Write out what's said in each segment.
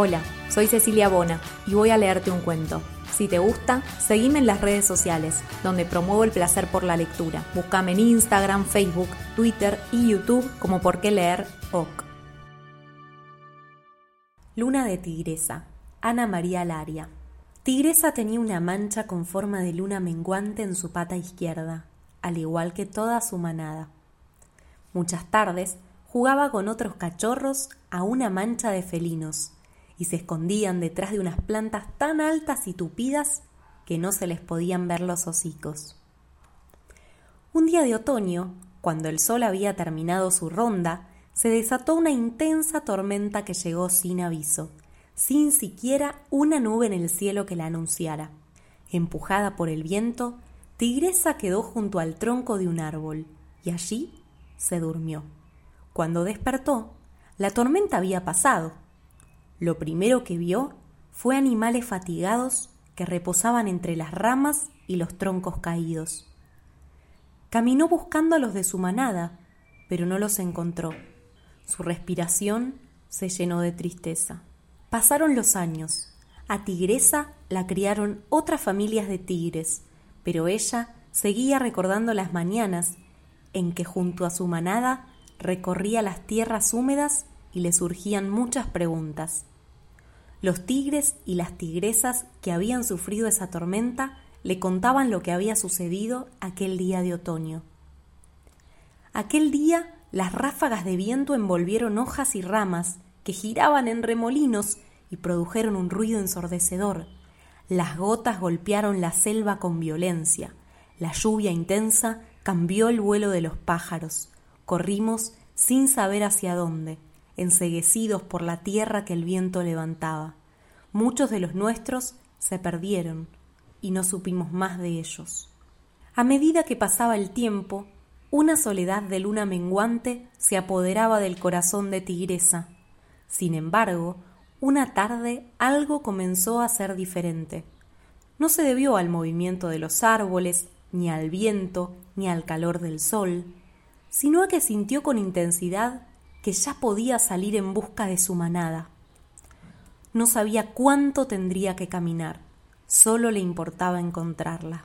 Hola, soy Cecilia Bona y voy a leerte un cuento. Si te gusta, seguime en las redes sociales, donde promuevo el placer por la lectura. Búscame en Instagram, Facebook, Twitter y YouTube como Por qué leer OK. Luna de Tigresa, Ana María Laria. Tigresa tenía una mancha con forma de luna menguante en su pata izquierda, al igual que toda su manada. Muchas tardes jugaba con otros cachorros a una mancha de felinos, y se escondían detrás de unas plantas tan altas y tupidas que no se les podían ver los hocicos. Un día de otoño, cuando el sol había terminado su ronda, se desató una intensa tormenta que llegó sin aviso, sin siquiera una nube en el cielo que la anunciara. Empujada por el viento, Tigresa quedó junto al tronco de un árbol y allí se durmió. Cuando despertó, la tormenta había pasado. Lo primero que vio fue animales fatigados que reposaban entre las ramas y los troncos caídos. Caminó buscando a los de su manada, pero no los encontró. Su respiración se llenó de tristeza. Pasaron los años. A Tigresa la criaron otras familias de tigres, pero ella seguía recordando las mañanas en que junto a su manada recorría las tierras húmedas y le surgían muchas preguntas. Los tigres y las tigresas que habían sufrido esa tormenta le contaban lo que había sucedido aquel día de otoño. Aquel día las ráfagas de viento envolvieron hojas y ramas que giraban en remolinos y produjeron un ruido ensordecedor. Las gotas golpearon la selva con violencia. La lluvia intensa cambió el vuelo de los pájaros. Corrimos sin saber hacia dónde, enseguecidos por la tierra que el viento levantaba. Muchos de los nuestros se perdieron y no supimos más de ellos. A medida que pasaba el tiempo, una soledad de luna menguante se apoderaba del corazón de Tigresa. Sin embargo, una tarde algo comenzó a ser diferente. No se debió al movimiento de los árboles, ni al viento, ni al calor del sol, sino a que sintió con intensidad que ya podía salir en busca de su manada. No sabía cuánto tendría que caminar, solo le importaba encontrarla.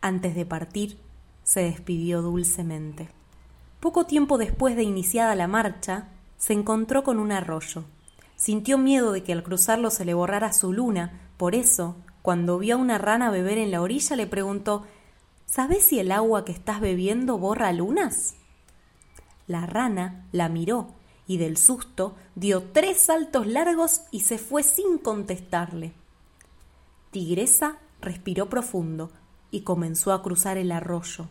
Antes de partir, se despidió dulcemente. Poco tiempo después de iniciada la marcha, se encontró con un arroyo. Sintió miedo de que al cruzarlo se le borrara su luna, por eso, cuando vio a una rana beber en la orilla, le preguntó ¿Sabes si el agua que estás bebiendo borra lunas? La rana la miró y del susto dio tres saltos largos y se fue sin contestarle. Tigresa respiró profundo, y comenzó a cruzar el arroyo.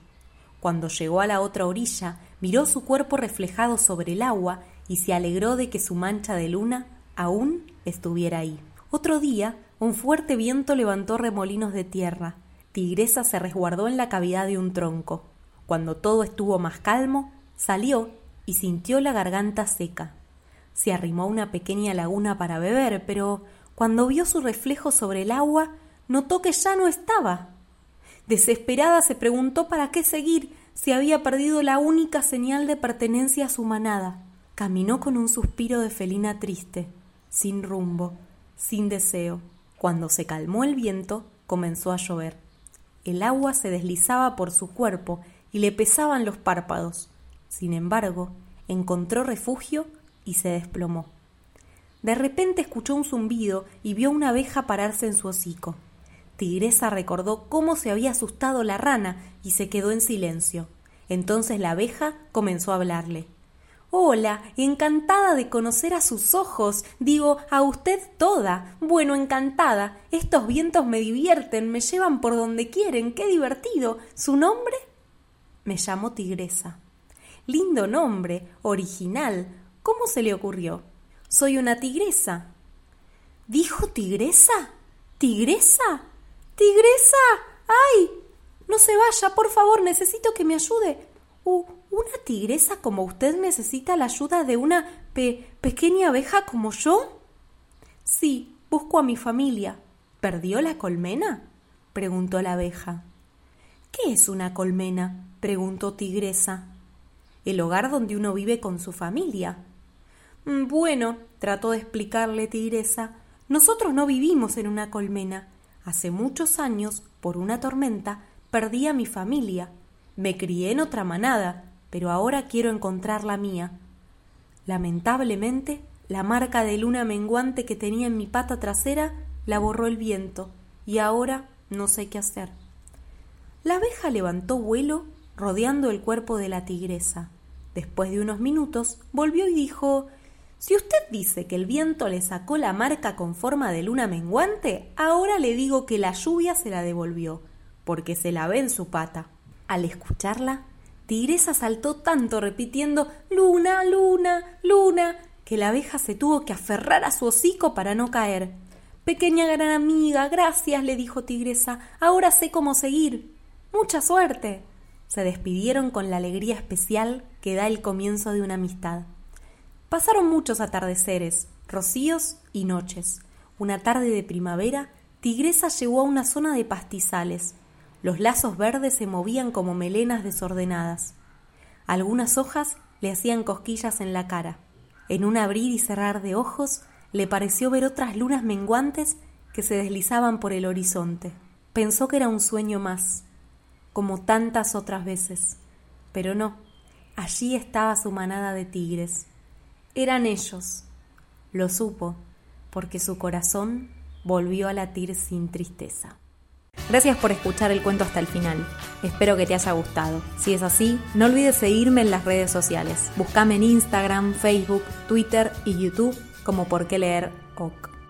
Cuando llegó a la otra orilla, miró su cuerpo reflejado sobre el agua y se alegró de que su mancha de luna aún estuviera ahí. Otro día, un fuerte viento levantó remolinos de tierra. Tigresa se resguardó en la cavidad de un tronco. Cuando todo estuvo más calmo, salió y sintió la garganta seca. Se arrimó a una pequeña laguna para beber, pero cuando vio su reflejo sobre el agua, notó que ya no estaba. Desesperada se preguntó para qué seguir si había perdido la única señal de pertenencia a su manada. Caminó con un suspiro de felina triste, sin rumbo, sin deseo. Cuando se calmó el viento, comenzó a llover. El agua se deslizaba por su cuerpo y le pesaban los párpados. Sin embargo, encontró refugio y se desplomó. De repente escuchó un zumbido y vio una abeja pararse en su hocico. Tigresa recordó cómo se había asustado la rana y se quedó en silencio. Entonces la abeja comenzó a hablarle. Hola, encantada de conocer a sus ojos. Digo, a usted toda. Bueno, encantada. Estos vientos me divierten, me llevan por donde quieren. Qué divertido. ¿Su nombre? Me llamo Tigresa. Lindo nombre, original. ¿Cómo se le ocurrió? Soy una tigresa. ¿Dijo tigresa? ¿Tigresa? ¡Tigresa! ¡Ay! No se vaya, por favor, necesito que me ayude. Uh, ¿Una tigresa como usted necesita la ayuda de una pequeña abeja como yo? Sí, busco a mi familia. ¿Perdió la colmena? preguntó la abeja. ¿Qué es una colmena? preguntó Tigresa. El hogar donde uno vive con su familia. Mm, bueno, trató de explicarle Tigresa, nosotros no vivimos en una colmena. Hace muchos años, por una tormenta, perdí a mi familia. Me crié en otra manada, pero ahora quiero encontrar la mía. Lamentablemente, la marca de luna menguante que tenía en mi pata trasera la borró el viento, y ahora no sé qué hacer. La abeja levantó vuelo rodeando el cuerpo de la tigresa. Después de unos minutos, volvió y dijo Si usted dice que el viento le sacó la marca con forma de luna menguante, ahora le digo que la lluvia se la devolvió, porque se la ve en su pata. Al escucharla, Tigresa saltó tanto repitiendo Luna, luna, luna, que la abeja se tuvo que aferrar a su hocico para no caer. Pequeña gran amiga, gracias, le dijo Tigresa, ahora sé cómo seguir. Mucha suerte. Se despidieron con la alegría especial que da el comienzo de una amistad. Pasaron muchos atardeceres, rocíos y noches. Una tarde de primavera, Tigresa llegó a una zona de pastizales. Los lazos verdes se movían como melenas desordenadas. Algunas hojas le hacían cosquillas en la cara. En un abrir y cerrar de ojos le pareció ver otras lunas menguantes que se deslizaban por el horizonte. Pensó que era un sueño más, como tantas otras veces. Pero no, allí estaba su manada de tigres. Eran ellos. Lo supo, porque su corazón volvió a latir sin tristeza. Gracias por escuchar el cuento hasta el final. Espero que te haya gustado. Si es así, no olvides seguirme en las redes sociales. Búscame en Instagram, Facebook, Twitter y YouTube como por qué leer OK.